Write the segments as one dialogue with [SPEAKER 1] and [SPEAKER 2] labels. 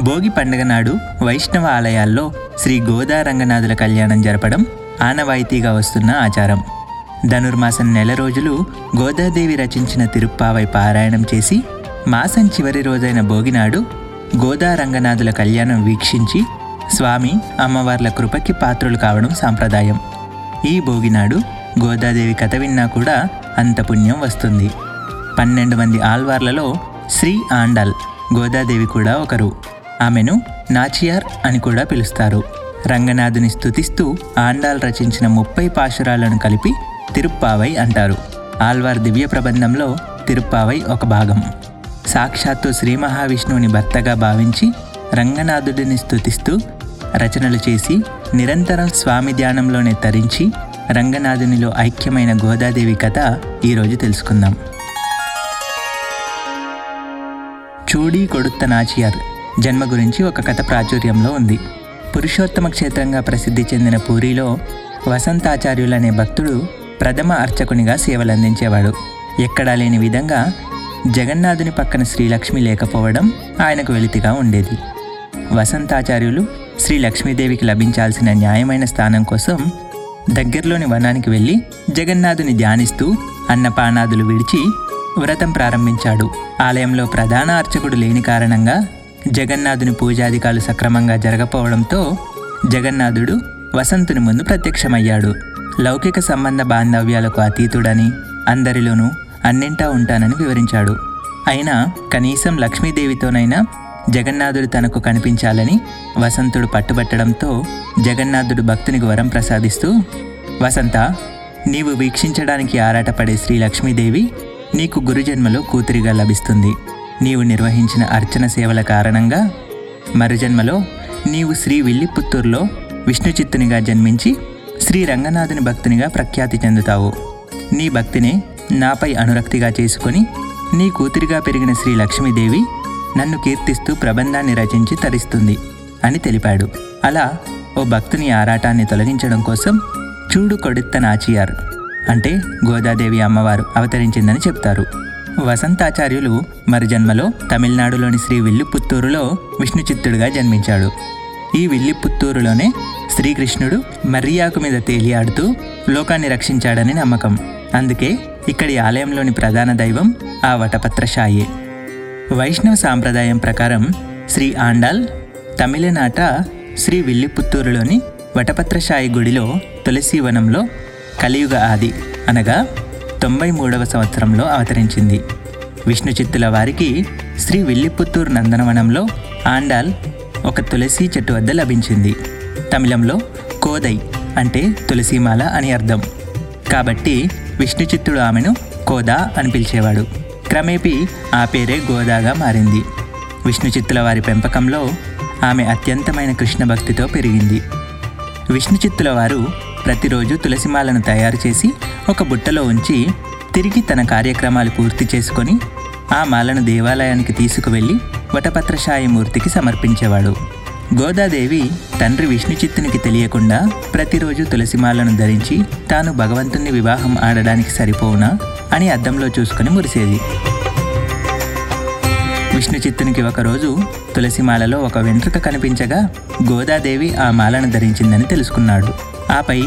[SPEAKER 1] భోగి పండుగ నాడు వైష్ణవ ఆలయాల్లో శ్రీ గోదా రంగనాథుల కళ్యాణం జరపడం ఆనవాయితీగా వస్తున్న ఆచారం. ధనుర్మాసం నెల రోజులు గోదాదేవి రచించిన తిరుప్పావై పారాయణం చేసి మాసం చివరి రోజైన భోగినాడు గోదా రంగనాథుల కళ్యాణం వీక్షించి స్వామి అమ్మవార్ల కృపకి పాత్రులు కావడం సాంప్రదాయం. ఈ భోగినాడు గోదాదేవి కథ విన్నా కూడా అంత పుణ్యం వస్తుంది. పన్నెండు మంది ఆల్వార్లలో శ్రీ ఆండాల్ గోదాదేవి కూడా ఒకరు. ఆమెను నాచియార్ అని కూడా పిలుస్తారు. రంగనాథుని స్థుతిస్తూ ఆండాల్ రచించిన ముప్పై పాశురాలను కలిపి తిరుప్పావై అంటారు. ఆల్వార్ దివ్య ప్రబంధంలో తిరుప్పావై ఒక భాగం. సాక్షాత్తు శ్రీ మహావిష్ణువుని భర్తగా భావించి రంగనాథుడిని స్థుతిస్తూ రచనలు చేసి నిరంతరం స్వామి ధ్యానంలోనే తరించి రంగనాథునిలో ఐక్యమైన గోదాదేవి కథ ఈరోజు తెలుసుకుందాం. చూడీ కొడుత్త నాచియార్ జన్మ గురించి ఒక కథ ప్రాచుర్యంలో ఉంది. పురుషోత్తమ క్షేత్రంగా ప్రసిద్ధి చెందిన పూరిలో వసంతాచార్యులనే భక్తుడు ప్రథమ అర్చకునిగా సేవలందించేవాడు. ఎక్కడా లేని విధంగా జగన్నాథుని పక్కన శ్రీలక్ష్మి లేకపోవడం ఆయనకు వెలితిగా ఉండేది. వసంతాచార్యులు శ్రీ లక్ష్మీదేవికి లభించాల్సిన న్యాయమైన స్థానం కోసం దగ్గరలోని వనానికి వెళ్ళి జగన్నాథుని ధ్యానిస్తూ అన్నపానాదులు విడిచి వ్రతం ప్రారంభించాడు. ఆలయంలో ప్రధాన అర్చకుడు లేని కారణంగా జగన్నాథుని పూజాధికాలు సక్రమంగా జరగపోవడంతో జగన్నాథుడు వసంతుని ముందు ప్రత్యక్షమయ్యాడు. లౌకిక సంబంధ బాంధవ్యాలకు అతీతుడని అందరిలోనూ అన్నింటా ఉంటానని వివరించాడు. అయినా కనీసం లక్ష్మీదేవితోనైనా జగన్నాథుడు తనకు కనిపించాలని వసంతుడు పట్టుబట్టడంతో జగన్నాథుడు భక్తునికి వరం ప్రసాదిస్తూ వసంత నీవు వీక్షించడానికి ఆరాటపడే శ్రీ లక్ష్మీదేవి నీకు గురుజన్మలో కూతురిగా లభిస్తుంది. నీవు నిర్వహించిన అర్చన సేవల కారణంగా మరుజన్మలో నీవు శ్రీ విల్లిపుత్తూరులో పుత్తూరులో విష్ణుచిత్తునిగా జన్మించి శ్రీ రంగనాథుని భక్తునిగా ప్రఖ్యాతి చెందుతావు. నీ భక్తిని నాపై అనురక్తిగా చేసుకొని నీ కూతురిగా పెరిగిన శ్రీ లక్ష్మీదేవి నన్ను కీర్తిస్తూ ప్రబంధాన్ని రచించి తరిస్తుంది అని తెలిపాడు. అలా ఓ భక్తుని ఆరాటాన్ని తొలగించడం కోసం చూడు కొడుత్త నాచియార్ అంటే గోదాదేవి అమ్మవారు అవతరించిందని చెప్తారు. వసంతాచార్యులు మరుజన్మలో తమిళనాడులోని శ్రీ విల్లిపుత్తూరులో విష్ణు చిత్తుడుగా జన్మించాడు. ఈ విల్లిపుత్తూరులోనే శ్రీకృష్ణుడు మర్రియాకు మీద తేలియాడుతూ లోకాన్ని రక్షించాడని నమ్మకం. అందుకే ఇక్కడి ఆలయంలోని ప్రధాన దైవం ఆ వటపత్రశాయే. వైష్ణవ సాంప్రదాయం ప్రకారం శ్రీ ఆండాల్ తమిళనాట శ్రీ విల్లిపుత్తూరులోని వటపత్రశాయి గుడిలో తులసీవనంలో కలియుగ ఆది అనగా తొంభై మూడవ సంవత్సరంలో అవతరించింది. విష్ణు చిత్తుల వారికి శ్రీ విల్లిపుత్తూరు నందనవనంలో ఆండాల్ ఒక తులసి చెట్టు వద్ద లభించింది. తమిళంలో కోదై అంటే తులసిమాల అని అర్థం. కాబట్టి విష్ణు చిత్తుడు ఆమెను కోదా అని పిలిచేవాడు. క్రమేపీ ఆ పేరే గోదాగా మారింది. విష్ణు చిత్తుల వారి పెంపకంలో ఆమె అత్యంతమైన కృష్ణ భక్తితో పెరిగింది. విష్ణు చిత్తుల వారు ప్రతిరోజు తులసిమాలను తయారు చేసి ఒక బుట్టలో ఉంచి తిరిగి తన కార్యక్రమాలు పూర్తి చేసుకొని ఆ మాలను దేవాలయానికి తీసుకువెళ్ళి వటపత్రశాయి మూర్తికి సమర్పించేవాడు. గోదాదేవి తండ్రి విష్ణుచిత్తునికి తెలియకుండా ప్రతిరోజు తులసిమాలను ధరించి తాను భగవంతుణ్ణి వివాహం ఆడడానికి సరిపోవునా అని అద్దంలో చూసుకుని మురిసేది. విష్ణుచిత్తునికి ఒకరోజు తులసిమాలలో ఒక వెంట్రుక కనిపించగా గోదాదేవి ఆ మాలను ధరించిందని తెలుసుకున్నాడు. ఆపై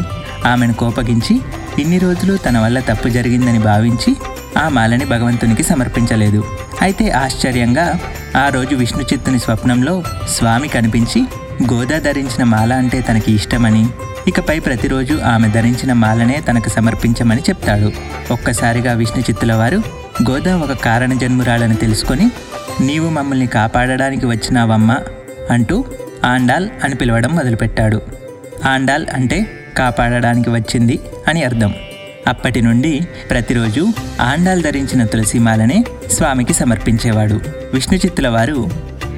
[SPEAKER 1] ఆమెను కోపగించి ఇన్ని రోజులు తన వల్ల తప్పు జరిగిందని భావించి ఆ మాలని భగవంతునికి సమర్పించలేదు. అయితే ఆశ్చర్యంగా ఆ రోజు విష్ణు చిత్తుని స్వప్నంలో స్వామి కనిపించి గోదా ధరించిన మాల అంటే తనకి ఇష్టమని ఇకపై ప్రతిరోజు ఆమె ధరించిన మాలనే తనకు సమర్పించమని చెప్తాడు. ఒక్కసారిగా విష్ణు చిత్తుల వారు గోదా ఒక కారణ జన్మురాలని తెలుసుకొని నీవు మమ్మల్ని కాపాడడానికి వచ్చినావమ్మా అంటూ ఆండాల్ అని పిలవడం మొదలుపెట్టాడు. ఆండాల్ అంటే కాపాడడానికి వచ్చింది అని అర్థం. అప్పటి నుండి ప్రతిరోజు ఆండాల్ ధరించిన తులసిమాలనే స్వామికి సమర్పించేవాడు. విష్ణుచిత్తుల వారు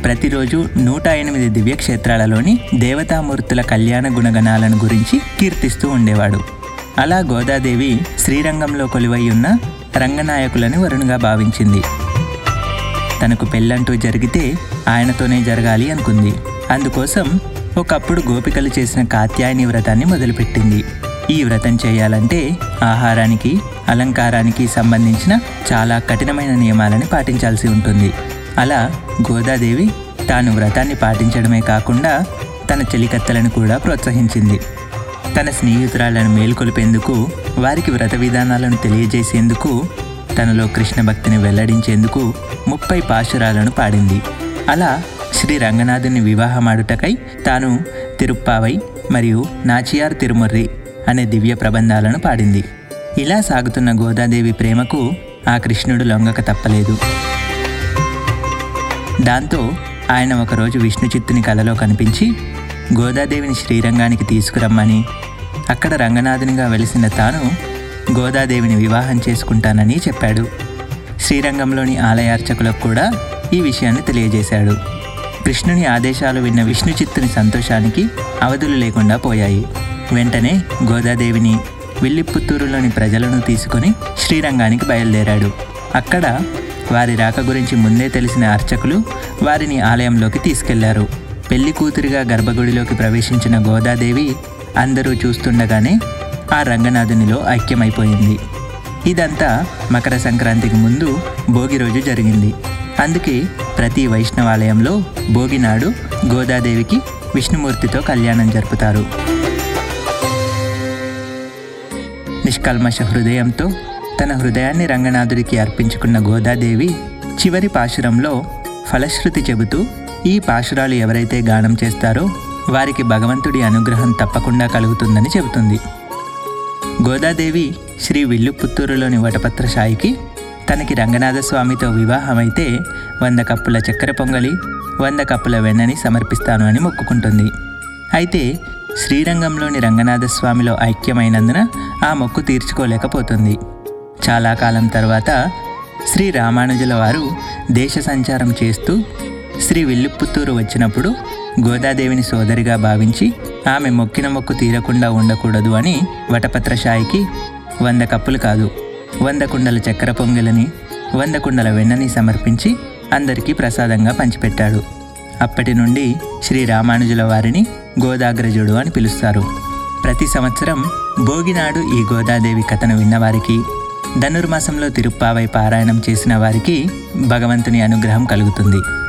[SPEAKER 1] ప్రతిరోజు నూట ఎనిమిది దివ్యక్షేత్రాలలోని దేవతామూర్తుల కళ్యాణ గుణగణాలను గురించి కీర్తిస్తూ ఉండేవాడు. అలా గోదాదేవి శ్రీరంగంలో కొలువై ఉన్న రంగనాయకులను వరుణుగా భావించింది. తనకు పెళ్ళంటూ జరిగితే ఆయనతోనే జరగాలి అనుకుంది. అందుకోసం ఒకప్పుడు గోపికలు చేసిన కాత్యాయని వ్రతాన్ని మొదలుపెట్టింది. ఈ వ్రతం చేయాలంటే ఆహారానికి అలంకారానికి సంబంధించిన చాలా కఠినమైన నియమాలని పాటించాల్సి ఉంటుంది. అలా గోదాదేవి తాను వ్రతాన్ని పాటించడమే కాకుండా తన చెలికత్తలను కూడా ప్రోత్సహించింది. తన స్నేహితురాలను మేల్కొల్పేందుకు వారికి వ్రత విధానాలను తెలియజేసేందుకు తనలో కృష్ణ భక్తిని వెల్లడించేందుకు ముప్పై పాశురాలను పాడింది. అలా శ్రీ రంగనాథుని వివాహమాడుటకై తాను తిరుప్పావై మరియు నాచియార్ తిరుమర్రి అనే దివ్య ప్రబంధాలను పాడింది. ఇలా సాగుతున్న గోదాదేవి ప్రేమకు ఆ కృష్ణుడు లొంగక తప్పలేదు. దాంతో ఆయన ఒకరోజు విష్ణు చిత్తుని కలలో కనిపించి గోదాదేవిని శ్రీరంగానికి తీసుకురమ్మని అక్కడ రంగనాథునిగా వెలిసిన తాను గోదాదేవిని వివాహం చేసుకుంటానని చెప్పాడు. శ్రీరంగంలోని ఆలయార్చకులకు కూడా ఈ విషయాన్ని తెలియజేశాడు. కృష్ణుని ఆదేశాలు విన్న విష్ణు చిత్తుని సంతోషానికి అవధులు లేకుండా పోయాయి. వెంటనే గోదాదేవిని విల్లిపుత్తూరులోని ప్రజలను తీసుకొని శ్రీరంగానికి బయలుదేరాడు. అక్కడ వారి రాక గురించి ముందే తెలిసిన అర్చకులు వారిని ఆలయంలోకి తీసుకెళ్ళారు. పెళ్ళి కూతురిగా గర్భగుడిలోకి ప్రవేశించిన గోదాదేవి అందరూ చూస్తుండగానే ఆ రంగనాథునిలో ఐక్యమైపోయింది. ఇదంతా మకర సంక్రాంతికి ముందు భోగి రోజు జరిగింది. అందుకే ప్రతి వైష్ణవాలయంలో భోగి నాడు గోదాదేవికి విష్ణుమూర్తితో కళ్యాణం జరుపుతారు. నిష్కల్మష హృదయంతో తన హృదయాన్ని రంగనాథుడికి అర్పించుకున్న గోదాదేవి చివరి పాశురంలో ఫలశ్రుతి చెబుతూ ఈ పాశురాలు ఎవరైతే గానం చేస్తారో వారికి భగవంతుడి అనుగ్రహం తప్పకుండా కలుగుతుందని చెబుతుంది. గోదాదేవి శ్రీ విల్లుపుత్తూరులోని వటపత్ర సాయికి తనకి రంగనాథ స్వామితో వివాహమైతే వంద కప్పుల చక్కెర పొంగలి వంద కప్పుల వెన్నని సమర్పిస్తాను అని మొక్కుకుంటుంది. అయితే శ్రీరంగంలోని రంగనాథస్వామిలో ఐక్యమైనందున ఆ మొక్కు తీర్చుకోలేకపోతుంది. చాలా కాలం తర్వాత శ్రీ రామానుజుల వారు దేశ సంచారం చేస్తూ శ్రీ విల్లుపుత్తూరు వచ్చినప్పుడు గోదాదేవిని సోదరిగా భావించి ఆమె మొక్కిన మొక్కు తీరకుండా ఉండకూడదు అని వటపత్రషాయికి వంద కప్పులు కాదు వంద కుండల చక్కెర పొంగలని వంద కుండల వెన్నని సమర్పించి అందరికీ ప్రసాదంగా పంచిపెట్టాడు. అప్పటి నుండి శ్రీ రామానుజుల వారిని గోదాగ్రజుడు అని పిలుస్తారు. ప్రతి సంవత్సరం భోగినాడు ఈ గోదాదేవి కథను విన్నవారికి ధనుర్మాసంలో తిరుప్పావై పారాయణం చేసిన వారికి భగవంతుని అనుగ్రహం కలుగుతుంది.